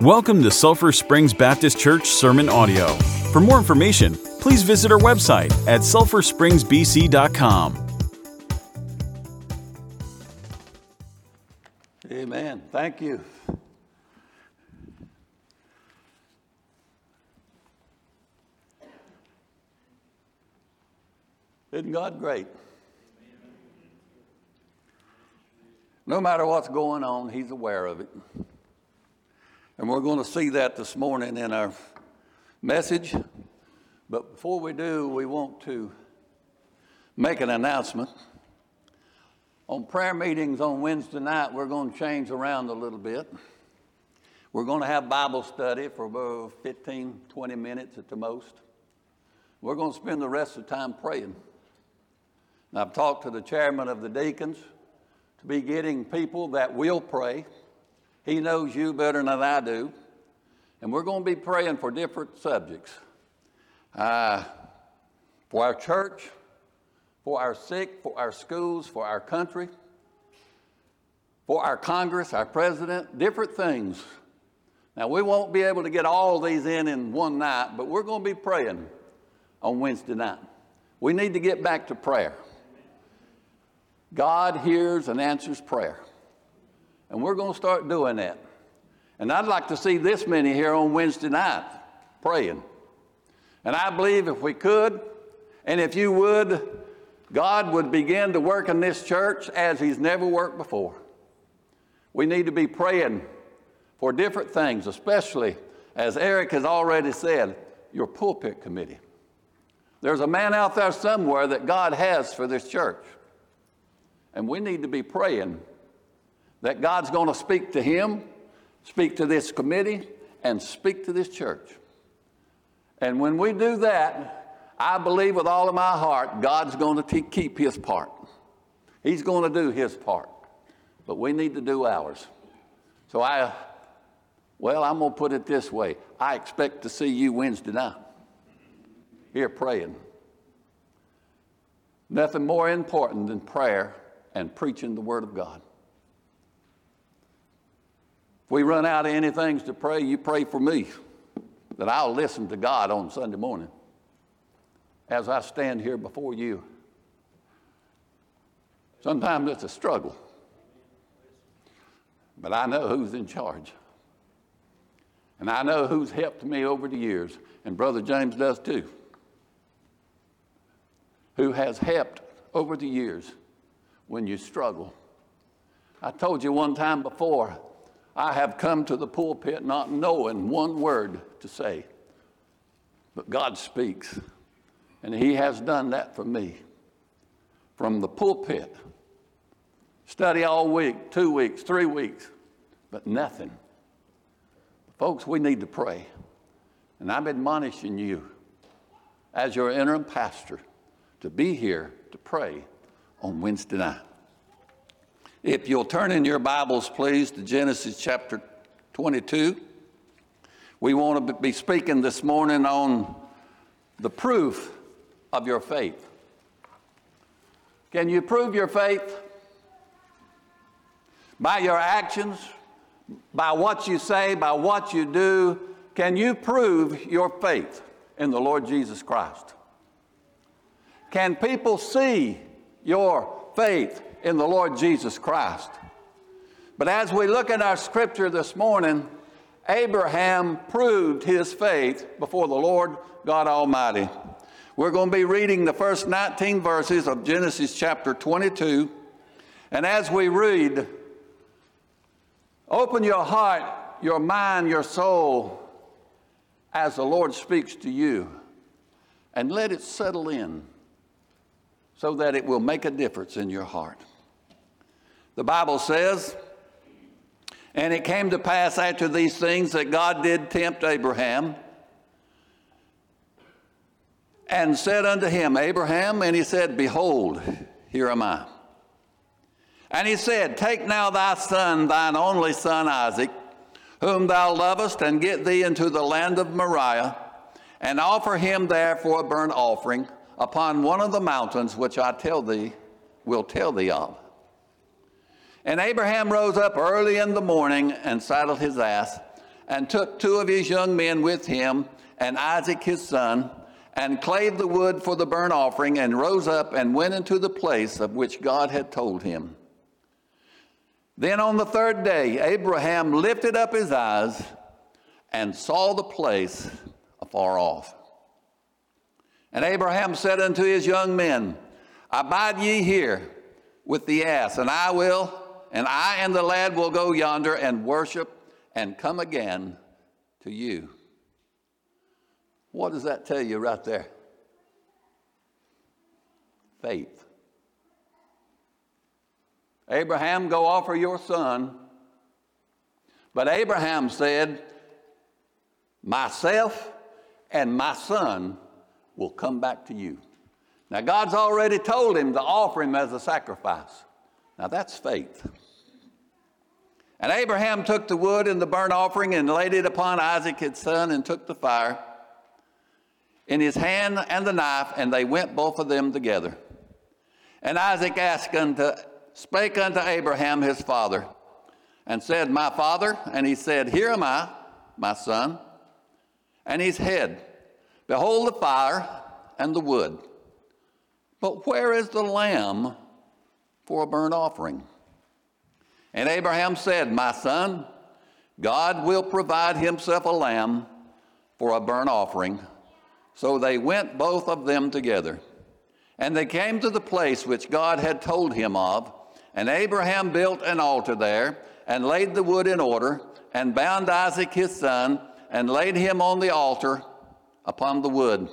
Welcome to Sulphur Springs Baptist Church Sermon Audio. For more information, please visit our website at sulphurspringsbc.com. Amen. Thank you. Isn't God great? No matter what's going on, He's aware of it. And we're going to see that this morning in our message. But before we do, we want to make an announcement. On prayer meetings on Wednesday night, we're going to change around a little bit. We're going to have Bible study for about 15, 20 minutes at the most. We're going to spend the rest of the time praying. And I've talked to the chairman of the deacons to be getting people that will pray. He knows you better than I do. And we're going to be praying for different subjects uh, for our church, for our sick, for our schools, for our country, for our Congress, our president, different things. Now, we won't be able to get all these in in one night, but we're going to be praying on Wednesday night. We need to get back to prayer. God hears and answers prayer. And we're going to start doing that. And I'd like to see this many here on Wednesday night praying. And I believe if we could, and if you would, God would begin to work in this church as He's never worked before. We need to be praying for different things, especially, as Eric has already said, your pulpit committee. There's a man out there somewhere that God has for this church. And we need to be praying that God's going to speak to him, speak to this committee, and speak to this church. And when we do that, I believe with all of my heart, God's going to keep his part. He's going to do his part. But we need to do ours. So I, well, I'm going to put it this way I expect to see you Wednesday night here praying. Nothing more important than prayer and preaching the Word of God. If we run out of any things to pray, you pray for me that I'll listen to God on Sunday morning as I stand here before you. Sometimes it's a struggle, but I know who's in charge. And I know who's helped me over the years, and Brother James does too, who has helped over the years when you struggle. I told you one time before, I have come to the pulpit not knowing one word to say, but God speaks. And He has done that for me. From the pulpit, study all week, two weeks, three weeks, but nothing. Folks, we need to pray. And I'm admonishing you as your interim pastor to be here to pray on Wednesday night. If you'll turn in your Bibles, please, to Genesis chapter 22. We want to be speaking this morning on the proof of your faith. Can you prove your faith? By your actions, by what you say, by what you do, can you prove your faith in the Lord Jesus Christ? Can people see your faith in the Lord Jesus Christ. But as we look at our scripture this morning, Abraham proved his faith before the Lord God Almighty. We're going to be reading the first 19 verses of Genesis chapter 22. And as we read, open your heart, your mind, your soul as the Lord speaks to you and let it settle in so that it will make a difference in your heart. The Bible says, and it came to pass after these things that God did tempt Abraham and said unto him, Abraham, and he said, Behold, here am I. And he said, Take now thy son, thine only son Isaac, whom thou lovest, and get thee into the land of Moriah, and offer him there for a burnt offering upon one of the mountains which I tell thee, will tell thee of. And Abraham rose up early in the morning and saddled his ass and took two of his young men with him, and Isaac his son, and clave the wood for the burnt offering, and rose up and went into the place of which God had told him. Then on the third day, Abraham lifted up his eyes and saw the place afar off. And Abraham said unto his young men, Abide ye here with the ass, and I will, and I and the lad will go yonder and worship and come again to you. What does that tell you right there? Faith. Abraham, go offer your son. But Abraham said, Myself and my son will come back to you. Now, God's already told him to offer him as a sacrifice. Now, that's faith. And Abraham took the wood and the burnt offering and laid it upon Isaac his son and took the fire in his hand and the knife, and they went both of them together. And Isaac asked unto, spake unto Abraham his father, and said, My father? And he said, Here am I, my son. And he said, Behold the fire and the wood, but where is the lamb for a burnt offering? And Abraham said, My son, God will provide himself a lamb for a burnt offering. So they went both of them together. And they came to the place which God had told him of. And Abraham built an altar there and laid the wood in order and bound Isaac his son and laid him on the altar upon the wood.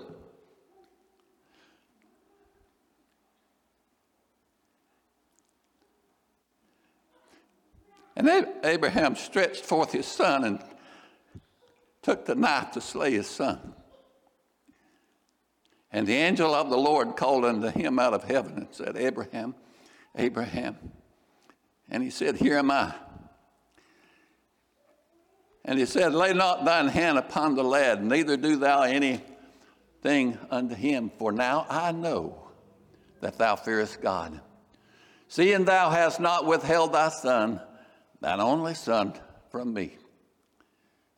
And Abraham stretched forth his son and took the knife to slay his son. And the angel of the Lord called unto him out of heaven and said, Abraham, Abraham. And he said, Here am I. And he said, Lay not thine hand upon the lad, neither do thou anything unto him, for now I know that thou fearest God. Seeing thou hast not withheld thy son, thine only son, from me.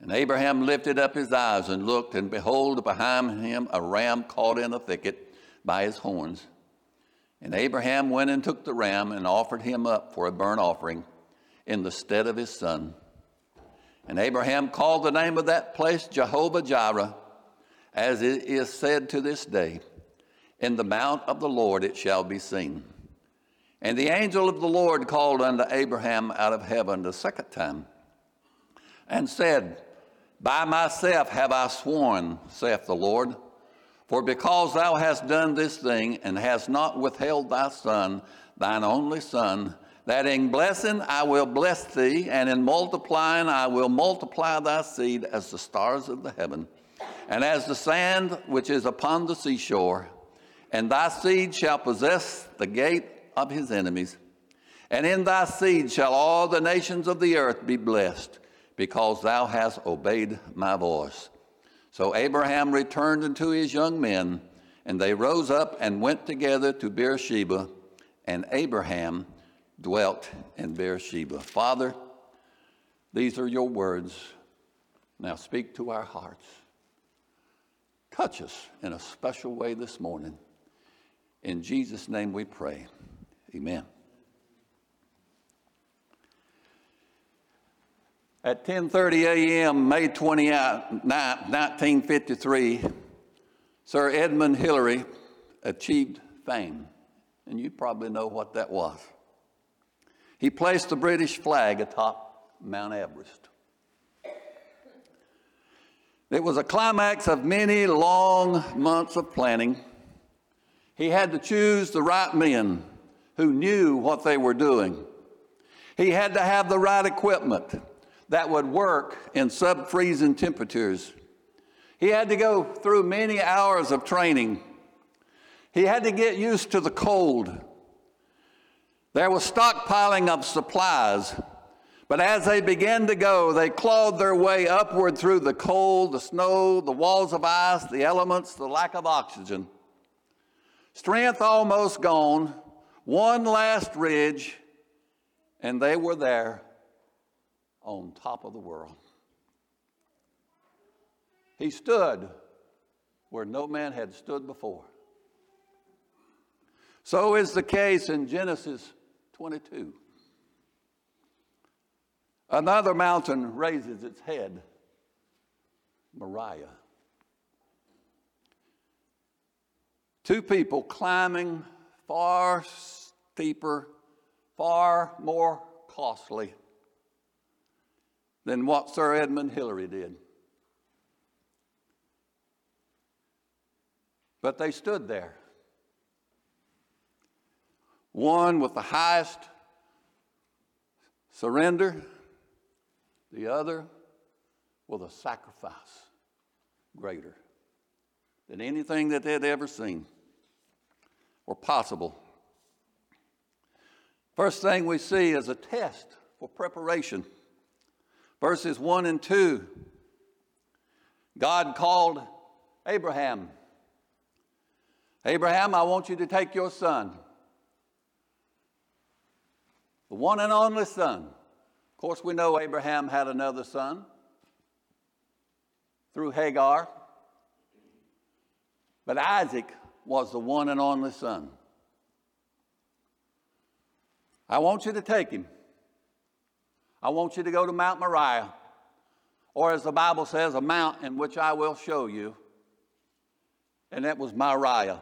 And Abraham lifted up his eyes and looked, and behold, behind him a ram caught in a thicket by his horns. And Abraham went and took the ram and offered him up for a burnt offering in the stead of his son. And Abraham called the name of that place Jehovah Jireh, as it is said to this day, In the mount of the Lord it shall be seen. And the angel of the Lord called unto Abraham out of heaven the second time and said, By myself have I sworn, saith the Lord, for because thou hast done this thing and hast not withheld thy son, thine only son, that in blessing I will bless thee, and in multiplying I will multiply thy seed as the stars of the heaven, and as the sand which is upon the seashore. And thy seed shall possess the gate of his enemies. And in thy seed shall all the nations of the earth be blessed, because thou hast obeyed my voice. So Abraham returned unto his young men, and they rose up and went together to Beersheba, and Abraham dwelt in Beersheba. Father, these are your words. Now speak to our hearts. Touch us in a special way this morning. In Jesus' name we pray. Amen. At 10:30 a.m., May 29, 1953, Sir Edmund Hillary achieved fame, and you probably know what that was. He placed the British flag atop Mount Everest. It was a climax of many long months of planning. He had to choose the right men who knew what they were doing. He had to have the right equipment that would work in sub freezing temperatures. He had to go through many hours of training. He had to get used to the cold. There was stockpiling of supplies, but as they began to go, they clawed their way upward through the cold, the snow, the walls of ice, the elements, the lack of oxygen. Strength almost gone, one last ridge, and they were there on top of the world. He stood where no man had stood before. So is the case in Genesis 22. Another mountain raises its head, Moriah. Two people climbing far steeper, far more costly than what Sir Edmund Hillary did. But they stood there. One with the highest surrender, the other with a sacrifice greater than anything that they'd ever seen possible. First thing we see is a test for preparation. Verses 1 and 2. God called Abraham. Abraham, I want you to take your son, the one and only son. Of course, we know Abraham had another son through Hagar, but Isaac was the one and only son. I want you to take him. I want you to go to Mount Moriah, or as the Bible says, a mount in which I will show you. And that was Moriah.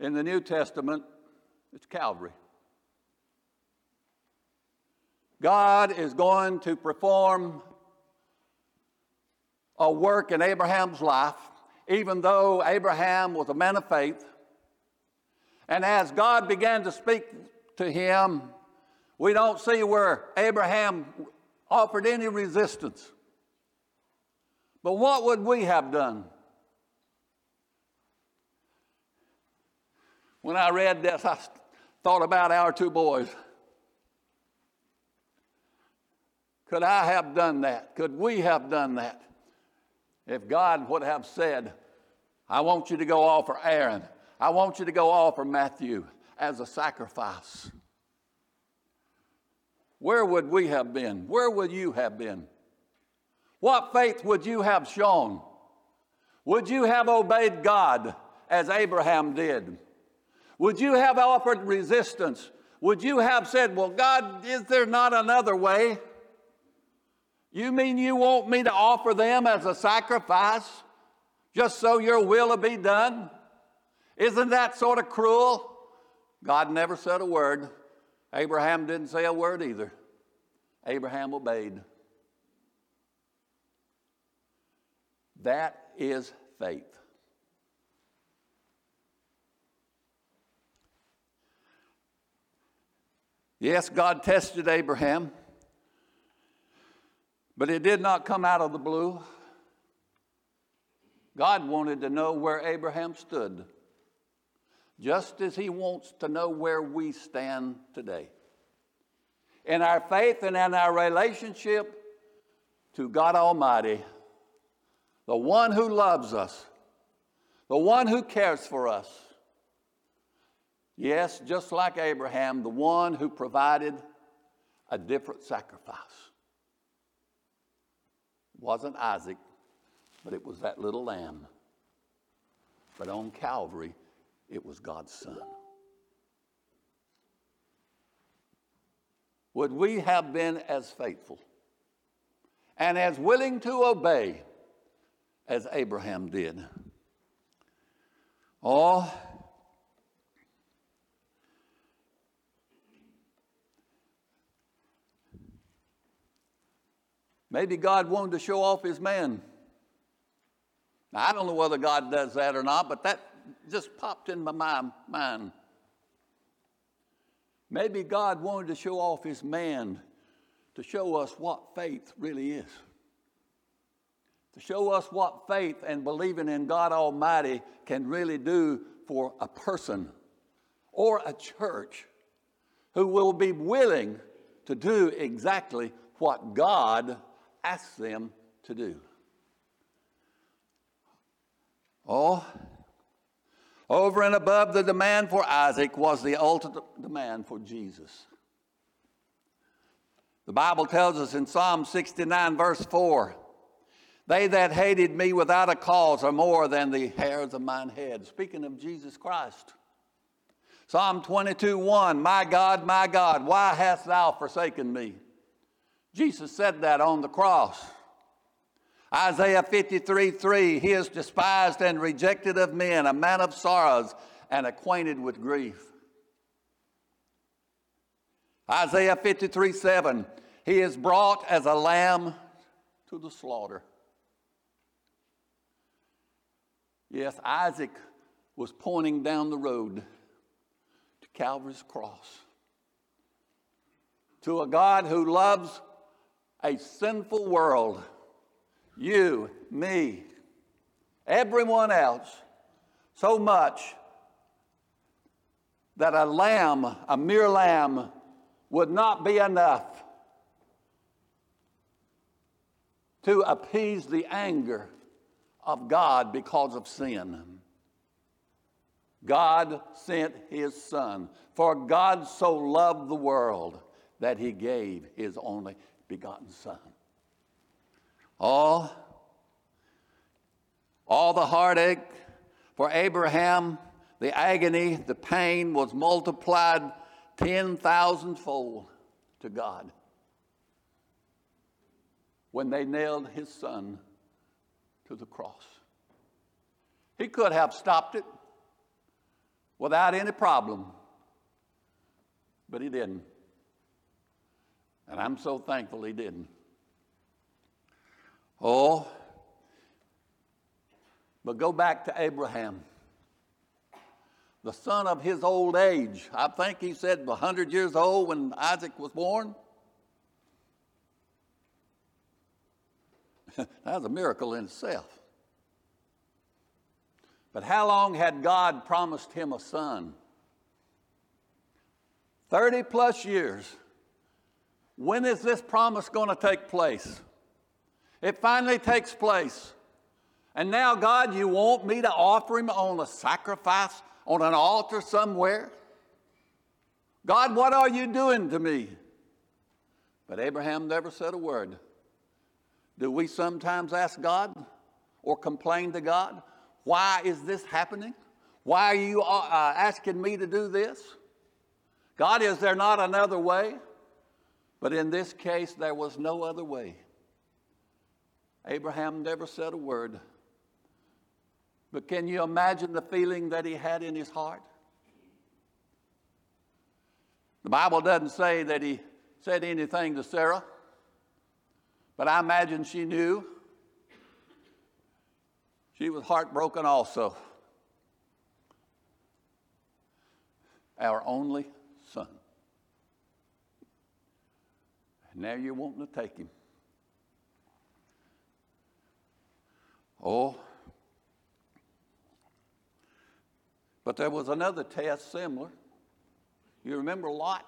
In the New Testament, it's Calvary. God is going to perform a work in Abraham's life, even though Abraham was a man of faith. And as God began to speak to him, we don't see where Abraham offered any resistance. But what would we have done? When I read this, I thought about our two boys. Could I have done that? Could we have done that? If God would have said, I want you to go offer Aaron, I want you to go offer Matthew as a sacrifice. Where would we have been? Where would you have been? What faith would you have shown? Would you have obeyed God as Abraham did? Would you have offered resistance? Would you have said, Well, God, is there not another way? You mean you want me to offer them as a sacrifice just so your will will be done? Isn't that sort of cruel? God never said a word. Abraham didn't say a word either. Abraham obeyed. That is faith. Yes, God tested Abraham, but it did not come out of the blue. God wanted to know where Abraham stood just as He wants to know where we stand today. In our faith and in our relationship to God Almighty, the one who loves us, the one who cares for us. Yes, just like Abraham, the one who provided a different sacrifice. Wasn't Isaac, but it was that little lamb. But on Calvary, it was God's Son. Would we have been as faithful and as willing to obey as Abraham did? Oh, maybe God wanted to show off his man. Now, I don't know whether God does that or not, but that just popped in my mind. Maybe God wanted to show off his man to show us what faith really is. To show us what faith and believing in God Almighty can really do for a person or a church who will be willing to do exactly what God asks them to do. Oh, over and above the demand for Isaac was the ultimate demand for Jesus. The Bible tells us in Psalm 69, verse 4 They that hated me without a cause are more than the hairs of mine head. Speaking of Jesus Christ. Psalm 22 1 My God, my God, why hast thou forsaken me? Jesus said that on the cross. Isaiah 53 3 He is despised and rejected of men, a man of sorrows and acquainted with grief. Isaiah 53 7 He is brought as a lamb to the slaughter. Yes, Isaac was pointing down the road to Calvary's cross. To a God who loves a sinful world, you, me, everyone else, so much that a lamb, a mere lamb, would not be enough to appease the anger of God because of sin. God sent his son. For God so loved the world that he gave his only begotten son. All, all the heartache for Abraham, the agony, the pain was multiplied 10,000 fold to God when they nailed his son to the cross. He could have stopped it without any problem, but he didn't. And I'm so thankful he didn't. Oh, but go back to Abraham, the son of his old age. I think he said 100 years old when Isaac was born. That's a miracle in itself. But how long had God promised him a son? 30 plus years. When is this promise going to take place? It finally takes place. And now, God, you want me to offer him on a sacrifice on an altar somewhere? God, what are you doing to me? But Abraham never said a word. Do we sometimes ask God or complain to God, why is this happening? Why are you uh, uh, asking me to do this? God, is there not another way? But in this case, there was no other way. Abraham never said a word. But can you imagine the feeling that he had in his heart? The Bible doesn't say that he said anything to Sarah. But I imagine she knew. She was heartbroken also. Our only son. And now you're wanting to take him. Oh. But there was another test similar. You remember Lot?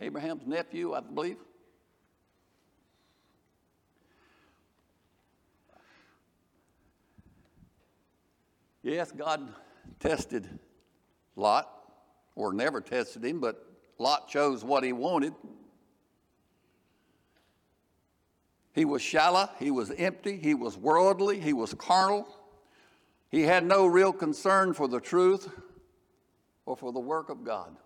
Abraham's nephew, I believe. Yes, God tested Lot, or never tested him, but Lot chose what he wanted. He was shallow, he was empty, he was worldly, he was carnal. He had no real concern for the truth or for the work of God.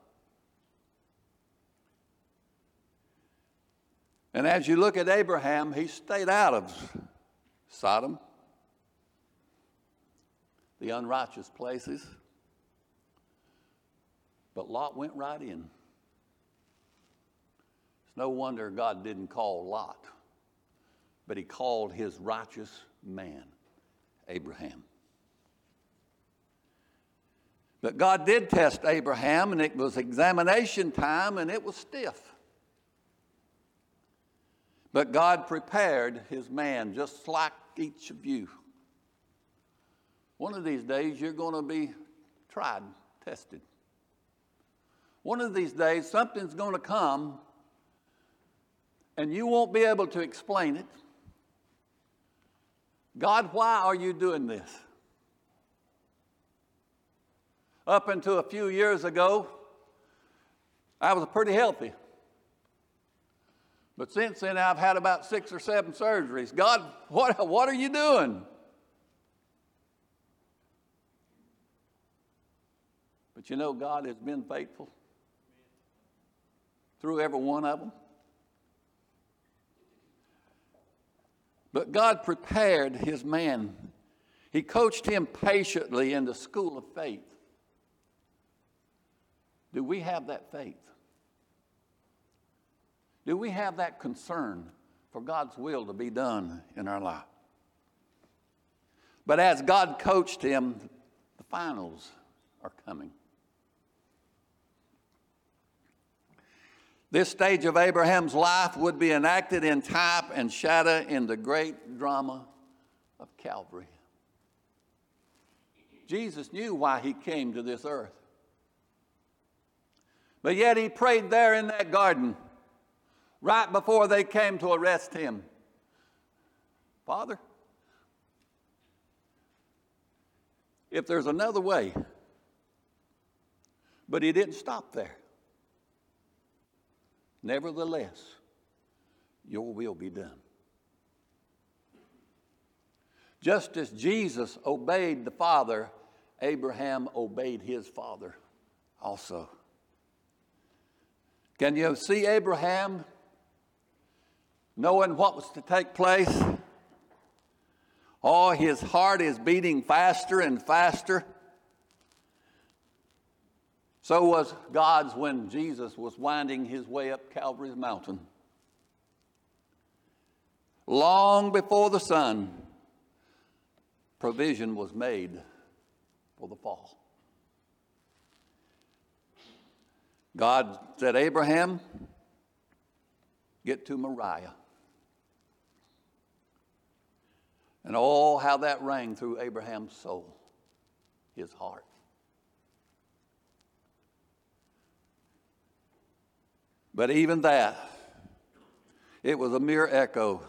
And as you look at Abraham, he stayed out of Sodom the unrighteous places. But Lot went right in. It's no wonder God didn't call Lot, but he called his righteous man, Abraham. But God did test Abraham, and it was examination time, and it was stiff. But God prepared his man just like each of you. One of these days, you're going to be tried, tested. One of these days, something's going to come and you won't be able to explain it. God, why are you doing this? Up until a few years ago, I was pretty healthy. But since then, I've had about six or seven surgeries. God, what, what are you doing? But you know, God has been faithful through every one of them. But God prepared his man. He coached him patiently in the school of faith. Do we have that faith? Do we have that concern for God's will to be done in our life? But as God coached him, the finals are coming. This stage of Abraham's life would be enacted in type and shadow in the great drama of Calvary. Jesus knew why he came to this earth. But yet he prayed there in that garden right before they came to arrest him. Father, if there's another way, but he didn't stop there. Nevertheless, your will be done. Just as Jesus obeyed the Father, Abraham obeyed his father also. Can you see Abraham knowing what was to take place? Oh, his heart is beating faster and faster. So was God's when Jesus was winding his way up Calvary's mountain. Long before the sun, provision was made for the fall. God said, Abraham, get to Moriah. And oh, how that rang through Abraham's soul, his heart. But even that, it was a mere echo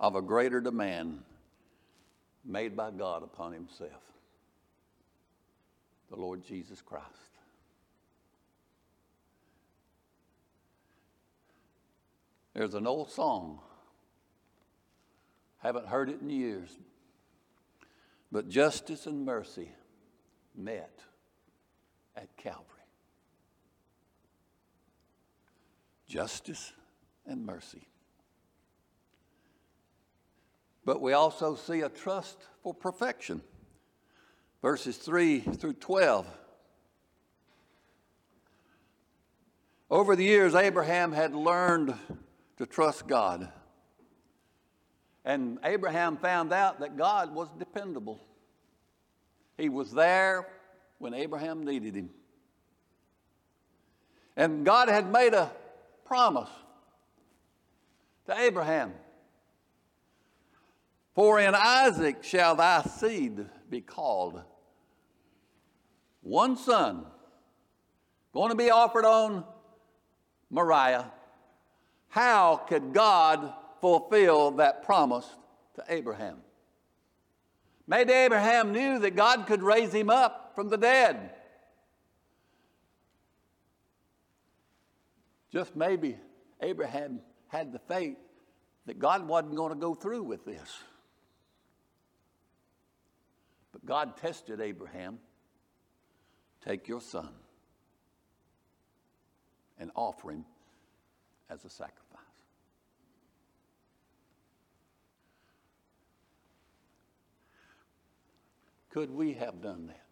of a greater demand made by God upon Himself the Lord Jesus Christ. There's an old song, haven't heard it in years, but justice and mercy met at Calvary. Justice and mercy. But we also see a trust for perfection. Verses 3 through 12. Over the years, Abraham had learned to trust God. And Abraham found out that God was dependable. He was there when Abraham needed him. And God had made a promise to Abraham For in Isaac shall thy seed be called. One son going to be offered on Moriah. How could God fulfill that promise to Abraham? Maybe Abraham knew that God could raise him up from the dead. Just maybe Abraham had the faith that God wasn't going to go through with this. But God tested Abraham take your son and offer him as a sacrifice. Could we have done that?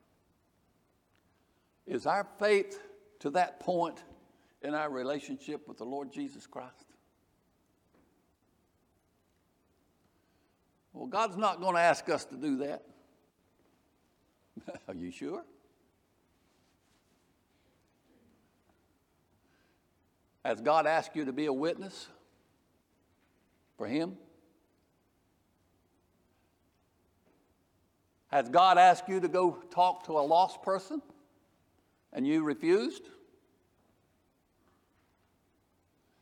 Is our faith to that point in our relationship with the Lord Jesus Christ? Well, God's not going to ask us to do that. Are you sure? Has God asked you to be a witness for Him? Has God asked you to go talk to a lost person and you refused?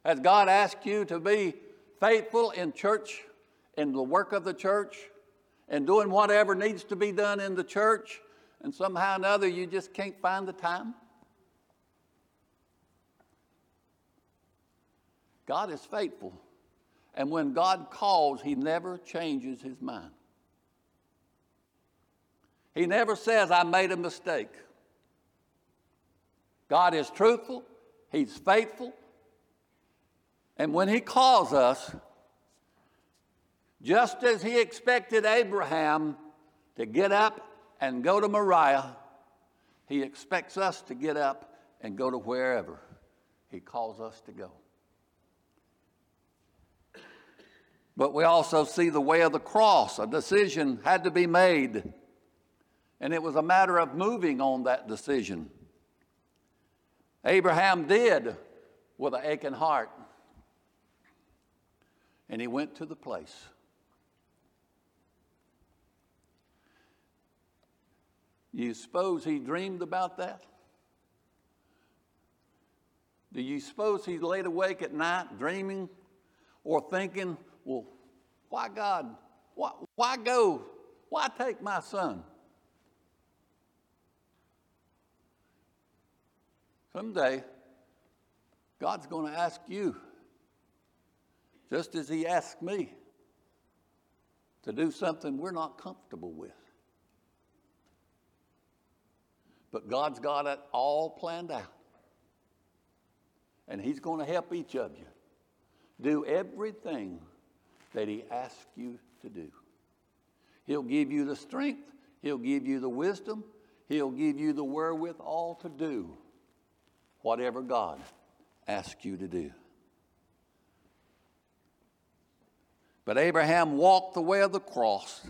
Has God asked you to be faithful in church, in the work of the church, and doing whatever needs to be done in the church, and somehow or another you just can't find the time? God is faithful. And when God calls, He never changes His mind. He never says, I made a mistake. God is truthful, He's faithful. And when He calls us, just as He expected Abraham to get up and go to Moriah, He expects us to get up and go to wherever He calls us to go. But we also see the way of the cross. A decision had to be made, and it was a matter of moving on that decision. Abraham did with an aching heart, and he went to the place. You suppose he dreamed about that? Do you suppose he laid awake at night dreaming or thinking, well, why God? Why, why go? Why take my son? Someday, God's going to ask you, just as He asked me, to do something we're not comfortable with. But God's got it all planned out. And He's going to help each of you do everything that He asks you to do. He'll give you the strength, He'll give you the wisdom, He'll give you the wherewithal to do whatever God asks you to do. But Abraham walked the way of the cross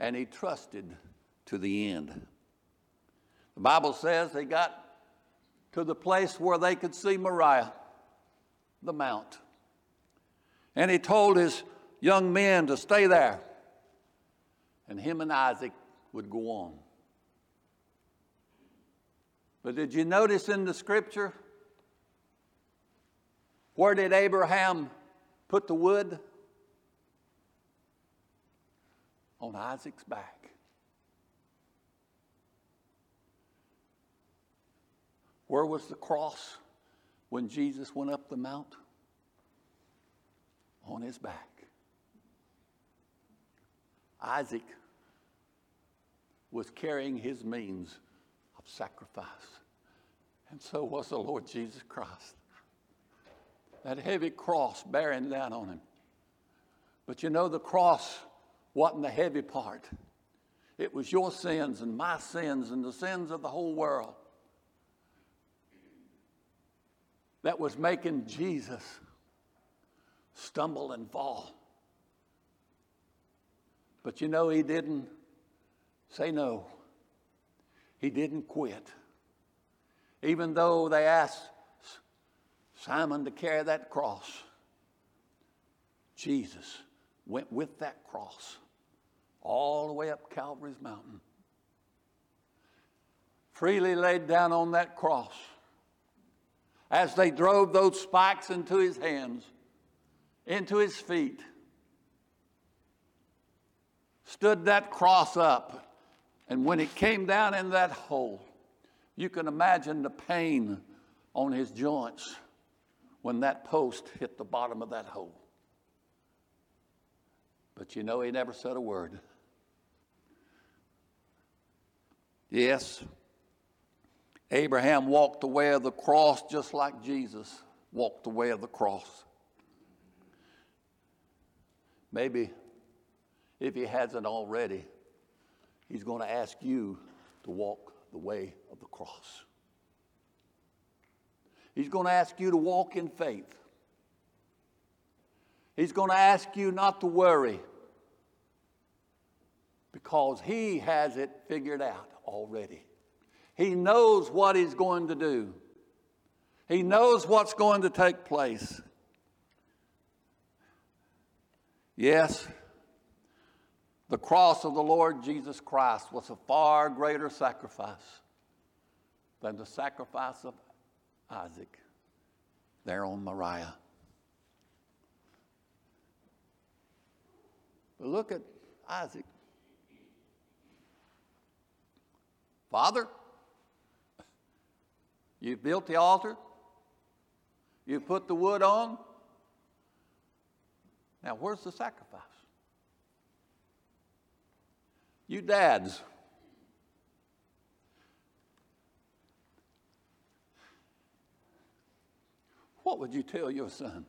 and he trusted to the end. The Bible says they got to the place where they could see Moriah, the mount. And he told his young men to stay there, and him and Isaac would go on. But did you notice in the scripture? Where did Abraham put the wood? On Isaac's back. Where was the cross when Jesus went up the mount? On his back. Isaac was carrying his means of sacrifice. And so was the Lord Jesus Christ. That heavy cross bearing down on him. But you know, the cross wasn't the heavy part, it was your sins and my sins and the sins of the whole world that was making Jesus stumble and fall. But you know, he didn't say no. He didn't quit. Even though they asked Simon to carry that cross, Jesus went with that cross all the way up Calvary's mountain. Freely laid down on that cross as they drove those spikes into his hands, into his feet. Stood that cross up and when it came down in that hole, you can imagine the pain on his joints when that post hit the bottom of that hole. But you know, he never said a word. Yes, Abraham walked the way of the cross just like Jesus walked the way of the cross. Maybe if he hasn't already, He's going to ask you to walk the way of the cross. He's going to ask you to walk in faith. He's going to ask you not to worry because He has it figured out already. He knows what He's going to do, He knows what's going to take place. Yes. The cross of the Lord Jesus Christ was a far greater sacrifice than the sacrifice of Isaac there on Moriah. But look at Isaac. Father, you've built the altar, you've put the wood on. Now, where's the sacrifice? You dads. What would you tell your son?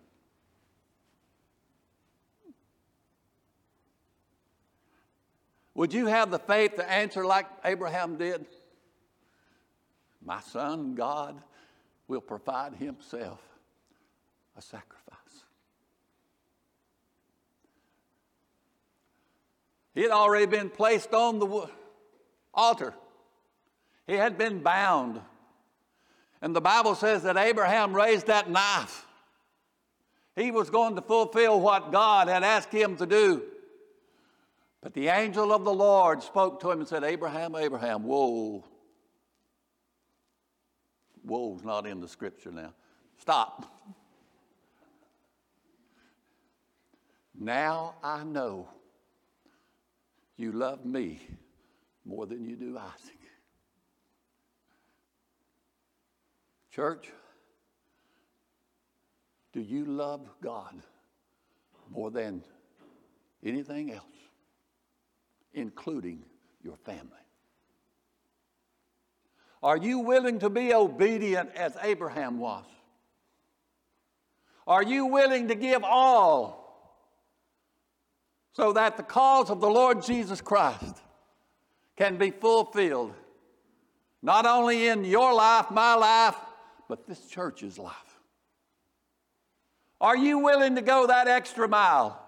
Would you have the faith to answer like Abraham did? My son, God will provide himself a sacrifice. He had already been placed on the altar. He had been bound. And the Bible says that Abraham raised that knife. He was going to fulfill what God had asked him to do. But the angel of the Lord spoke to him and said, Abraham, Abraham, whoa. Whoa's not in the scripture now. Stop. Now I know you love me more than you do Isaac. Church, do you love God more than anything else, including your family? Are you willing to be obedient as Abraham was? Are you willing to give all so that the cause of the Lord Jesus Christ can be fulfilled, not only in your life, my life, but this church's life? Are you willing to go that extra mile?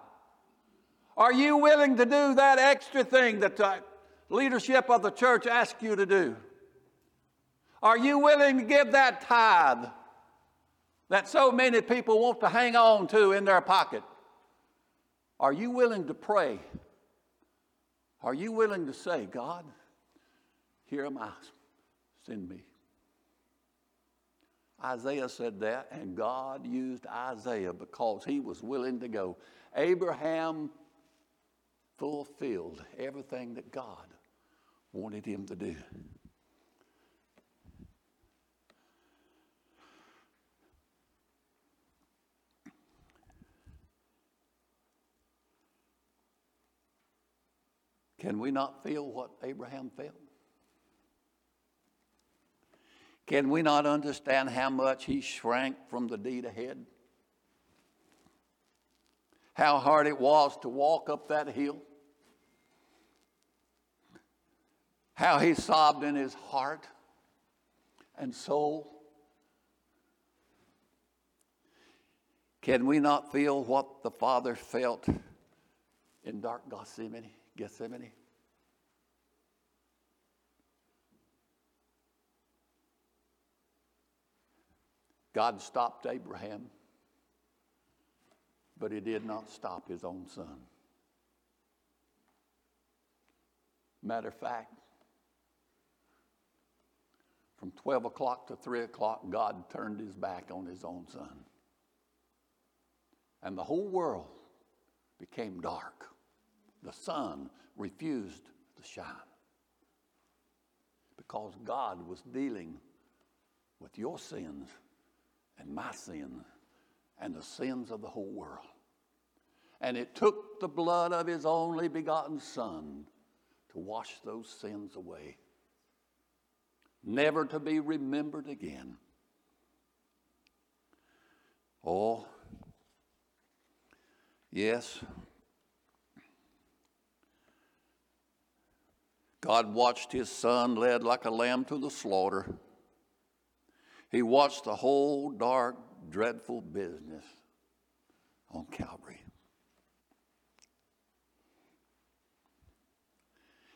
Are you willing to do that extra thing that the leadership of the church asks you to do? Are you willing to give that tithe that so many people want to hang on to in their pocket? Are you willing to pray? Are you willing to say, God, here am I, send me? Isaiah said that, and God used Isaiah because he was willing to go. Abraham fulfilled everything that God wanted him to do. Can we not feel what Abraham felt? Can we not understand how much he shrank from the deed ahead? How hard it was to walk up that hill? How he sobbed in his heart and soul? Can we not feel what the Father felt in dark Gethsemane? Gethsemane? God stopped Abraham, but he did not stop his own son. Matter of fact, from 12 o'clock to 3 o'clock, God turned his back on his own son. And the whole world became dark the sun refused to shine because God was dealing with your sins and my sins and the sins of the whole world. And it took the blood of his only begotten Son to wash those sins away, never to be remembered again. Oh, yes. God watched his son led like a lamb to the slaughter. He watched the whole dark, dreadful business on Calvary.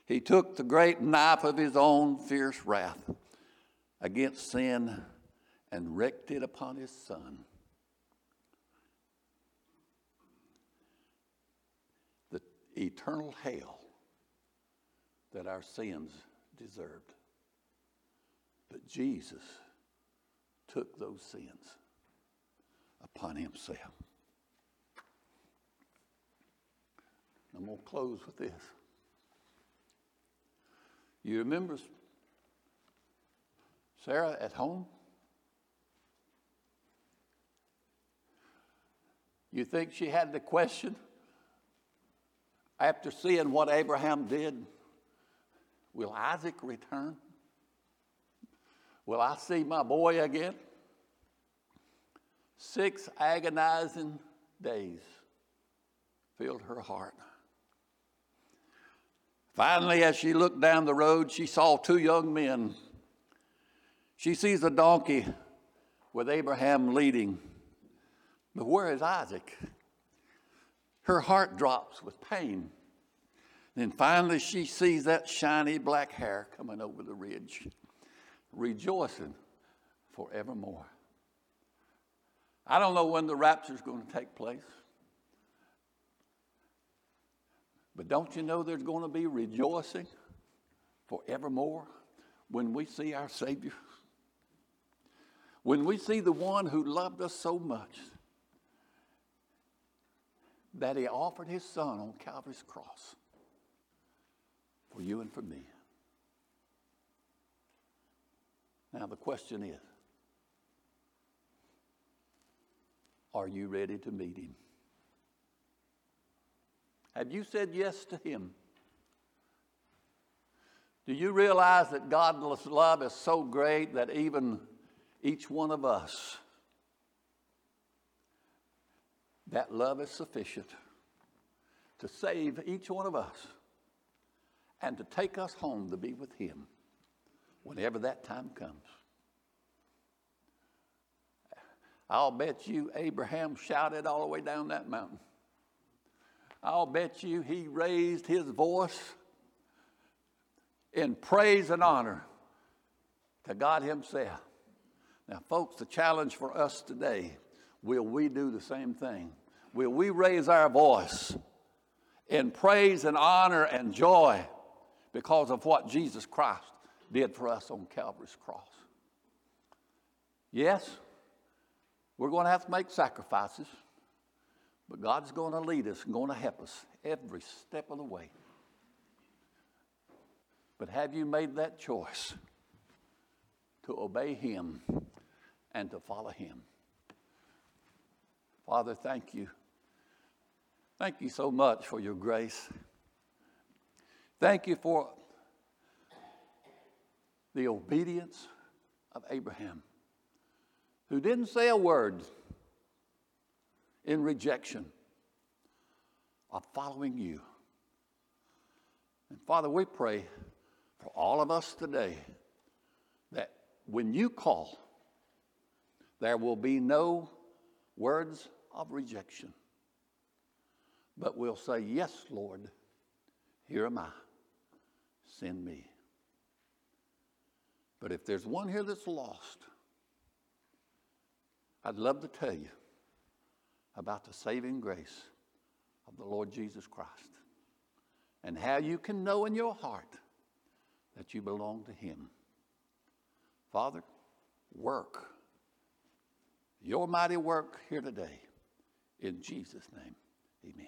He took the great knife of his own fierce wrath against sin and wreaked it upon his son. The eternal hell that our sins deserved. But Jesus took those sins upon himself. I'm going to close with this. You remember Sarah at home? You think she had the question after seeing what Abraham did? Will Isaac return? Will I see my boy again? Six agonizing days filled her heart. Finally, as she looked down the road, she saw two young men. She sees a donkey with Abraham leading. But where is Isaac? Her heart drops with pain. Then finally, she sees that shiny black hair coming over the ridge, rejoicing forevermore. I don't know when the rapture is going to take place. But don't you know there's going to be rejoicing forevermore when we see our Savior? When we see the one who loved us so much that he offered his son on Calvary's cross for you and for me. Now, the question is are you ready to meet him? Have you said yes to him? Do you realize that God's love is so great that even each one of us, that love is sufficient to save each one of us and to take us home to be with Him whenever that time comes. I'll bet you Abraham shouted all the way down that mountain. I'll bet you he raised his voice in praise and honor to God Himself. Now, folks, the challenge for us today will we do the same thing? Will we raise our voice in praise and honor and joy because of what Jesus Christ did for us on Calvary's cross? Yes, we're going to have to make sacrifices, but God's going to lead us and going to help us every step of the way. But have you made that choice to obey Him and to follow Him. Father, thank you. Thank you so much for your grace. Thank you for the obedience of Abraham, who didn't say a word in rejection of following you. And Father, we pray for all of us today that when you call, there will be no words of rejection, but we'll say, Yes, Lord, here am I. Send me. But if there's one here that's lost, I'd love to tell you about the saving grace of the Lord Jesus Christ and how you can know in your heart that you belong to Him. Father, work your mighty work here today. In Jesus' name, amen.